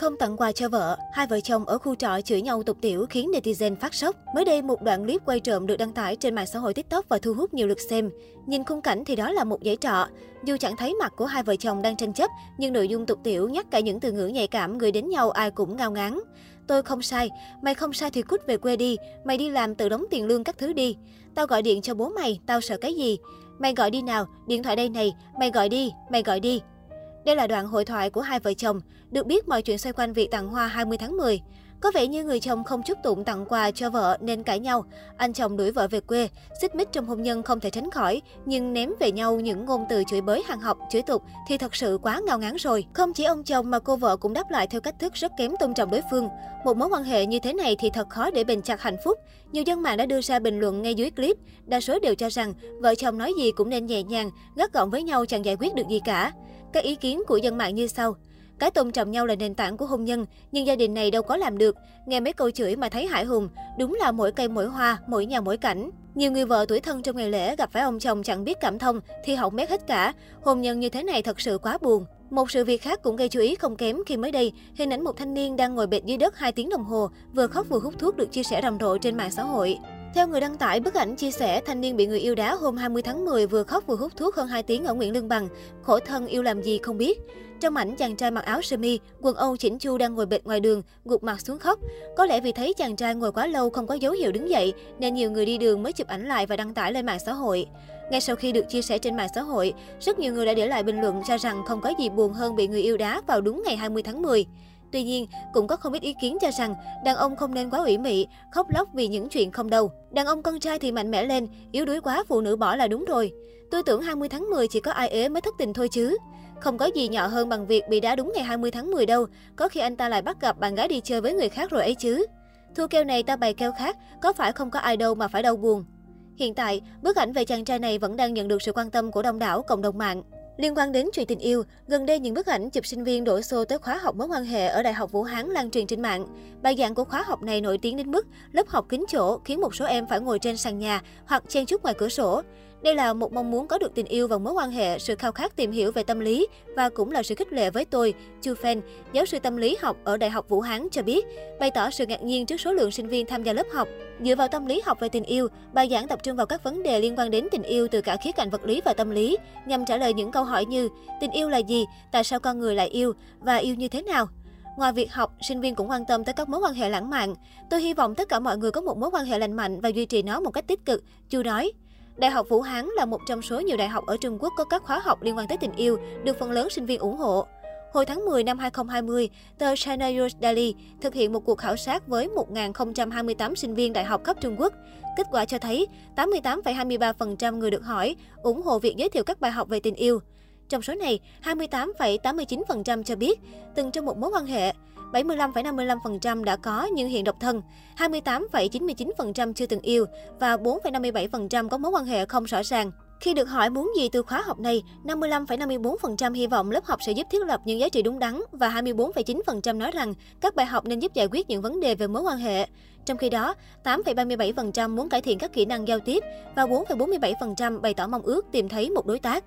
Không tặng quà cho vợ, hai vợ chồng ở khu trọ chửi nhau tục tiểu khiến netizen phát sốc. Mới đây, một đoạn clip quay trộm được đăng tải trên mạng xã hội TikTok và thu hút nhiều lượt xem. Nhìn khung cảnh thì đó là một dãy trọ. Dù chẳng thấy mặt của hai vợ chồng đang tranh chấp, nhưng nội dung tục tiểu nhắc cả những từ ngữ nhạy cảm người đến nhau ai cũng ngao ngán. Tôi không sai, mày không sai thì cút về quê đi, mày đi làm tự đóng tiền lương các thứ đi. Tao gọi điện cho bố mày, tao sợ cái gì? Mày gọi đi nào, điện thoại đây này, mày gọi đi, mày gọi đi. Đây là đoạn hội thoại của hai vợ chồng, được biết mọi chuyện xoay quanh việc tặng hoa 20 tháng 10. Có vẻ như người chồng không chúc tụng tặng quà cho vợ nên cãi nhau. Anh chồng đuổi vợ về quê, xích mích trong hôn nhân không thể tránh khỏi, nhưng ném về nhau những ngôn từ chửi bới hàng học, chửi tục thì thật sự quá ngao ngán rồi. Không chỉ ông chồng mà cô vợ cũng đáp lại theo cách thức rất kém tôn trọng đối phương. Một mối quan hệ như thế này thì thật khó để bền chặt hạnh phúc. Nhiều dân mạng đã đưa ra bình luận ngay dưới clip, đa số đều cho rằng vợ chồng nói gì cũng nên nhẹ nhàng, gắt gọn với nhau chẳng giải quyết được gì cả. Các ý kiến của dân mạng như sau. Cái tôn trọng nhau là nền tảng của hôn nhân, nhưng gia đình này đâu có làm được. Nghe mấy câu chửi mà thấy hải hùng, đúng là mỗi cây mỗi hoa, mỗi nhà mỗi cảnh. Nhiều người vợ tuổi thân trong ngày lễ gặp phải ông chồng chẳng biết cảm thông thì hỏng mét hết cả. Hôn nhân như thế này thật sự quá buồn. Một sự việc khác cũng gây chú ý không kém khi mới đây, hình ảnh một thanh niên đang ngồi bệt dưới đất 2 tiếng đồng hồ, vừa khóc vừa hút thuốc được chia sẻ rầm rộ trên mạng xã hội. Theo người đăng tải bức ảnh chia sẻ, thanh niên bị người yêu đá hôm 20 tháng 10 vừa khóc vừa hút thuốc hơn 2 tiếng ở Nguyễn Lương Bằng. Khổ thân yêu làm gì không biết. Trong ảnh, chàng trai mặc áo sơ mi, quần âu chỉnh chu đang ngồi bệt ngoài đường, gục mặt xuống khóc. Có lẽ vì thấy chàng trai ngồi quá lâu không có dấu hiệu đứng dậy, nên nhiều người đi đường mới chụp ảnh lại và đăng tải lên mạng xã hội. Ngay sau khi được chia sẻ trên mạng xã hội, rất nhiều người đã để lại bình luận cho rằng không có gì buồn hơn bị người yêu đá vào đúng ngày 20 tháng 10. Tuy nhiên, cũng có không ít ý kiến cho rằng đàn ông không nên quá ủy mị, khóc lóc vì những chuyện không đâu. Đàn ông con trai thì mạnh mẽ lên, yếu đuối quá phụ nữ bỏ là đúng rồi. Tôi tưởng 20 tháng 10 chỉ có ai ế mới thất tình thôi chứ. Không có gì nhỏ hơn bằng việc bị đá đúng ngày 20 tháng 10 đâu, có khi anh ta lại bắt gặp bạn gái đi chơi với người khác rồi ấy chứ. Thua keo này ta bày keo khác, có phải không có ai đâu mà phải đau buồn. Hiện tại, bức ảnh về chàng trai này vẫn đang nhận được sự quan tâm của đông đảo cộng đồng mạng. Liên quan đến chuyện tình yêu, gần đây những bức ảnh chụp sinh viên đổ xô tới khóa học mối quan hệ ở Đại học Vũ Hán lan truyền trên mạng. Bài giảng của khóa học này nổi tiếng đến mức lớp học kín chỗ khiến một số em phải ngồi trên sàn nhà hoặc chen chúc ngoài cửa sổ. Đây là một mong muốn có được tình yêu và mối quan hệ, sự khao khát tìm hiểu về tâm lý và cũng là sự khích lệ với tôi. Chu Phen, giáo sư tâm lý học ở Đại học Vũ Hán cho biết, bày tỏ sự ngạc nhiên trước số lượng sinh viên tham gia lớp học. Dựa vào tâm lý học về tình yêu, bài giảng tập trung vào các vấn đề liên quan đến tình yêu từ cả khía cạnh vật lý và tâm lý, nhằm trả lời những câu hỏi như tình yêu là gì, tại sao con người lại yêu và yêu như thế nào. Ngoài việc học, sinh viên cũng quan tâm tới các mối quan hệ lãng mạn. Tôi hy vọng tất cả mọi người có một mối quan hệ lành mạnh và duy trì nó một cách tích cực, Chu nói. Đại học Vũ Hán là một trong số nhiều đại học ở Trung Quốc có các khóa học liên quan tới tình yêu, được phần lớn sinh viên ủng hộ. Hồi tháng 10 năm 2020, tờ China News Daily thực hiện một cuộc khảo sát với 1.028 sinh viên đại học khắp Trung Quốc. Kết quả cho thấy 88,23% người được hỏi ủng hộ việc giới thiệu các bài học về tình yêu. Trong số này, 28,89% cho biết từng trong một mối quan hệ, 75,55% đã có nhưng hiện độc thân, 28,99% chưa từng yêu và 4,57% có mối quan hệ không rõ ràng. Khi được hỏi muốn gì từ khóa học này, 55,54% hy vọng lớp học sẽ giúp thiết lập những giá trị đúng đắn và 24,9% nói rằng các bài học nên giúp giải quyết những vấn đề về mối quan hệ. Trong khi đó, 8,37% muốn cải thiện các kỹ năng giao tiếp và 4,47% bày tỏ mong ước tìm thấy một đối tác.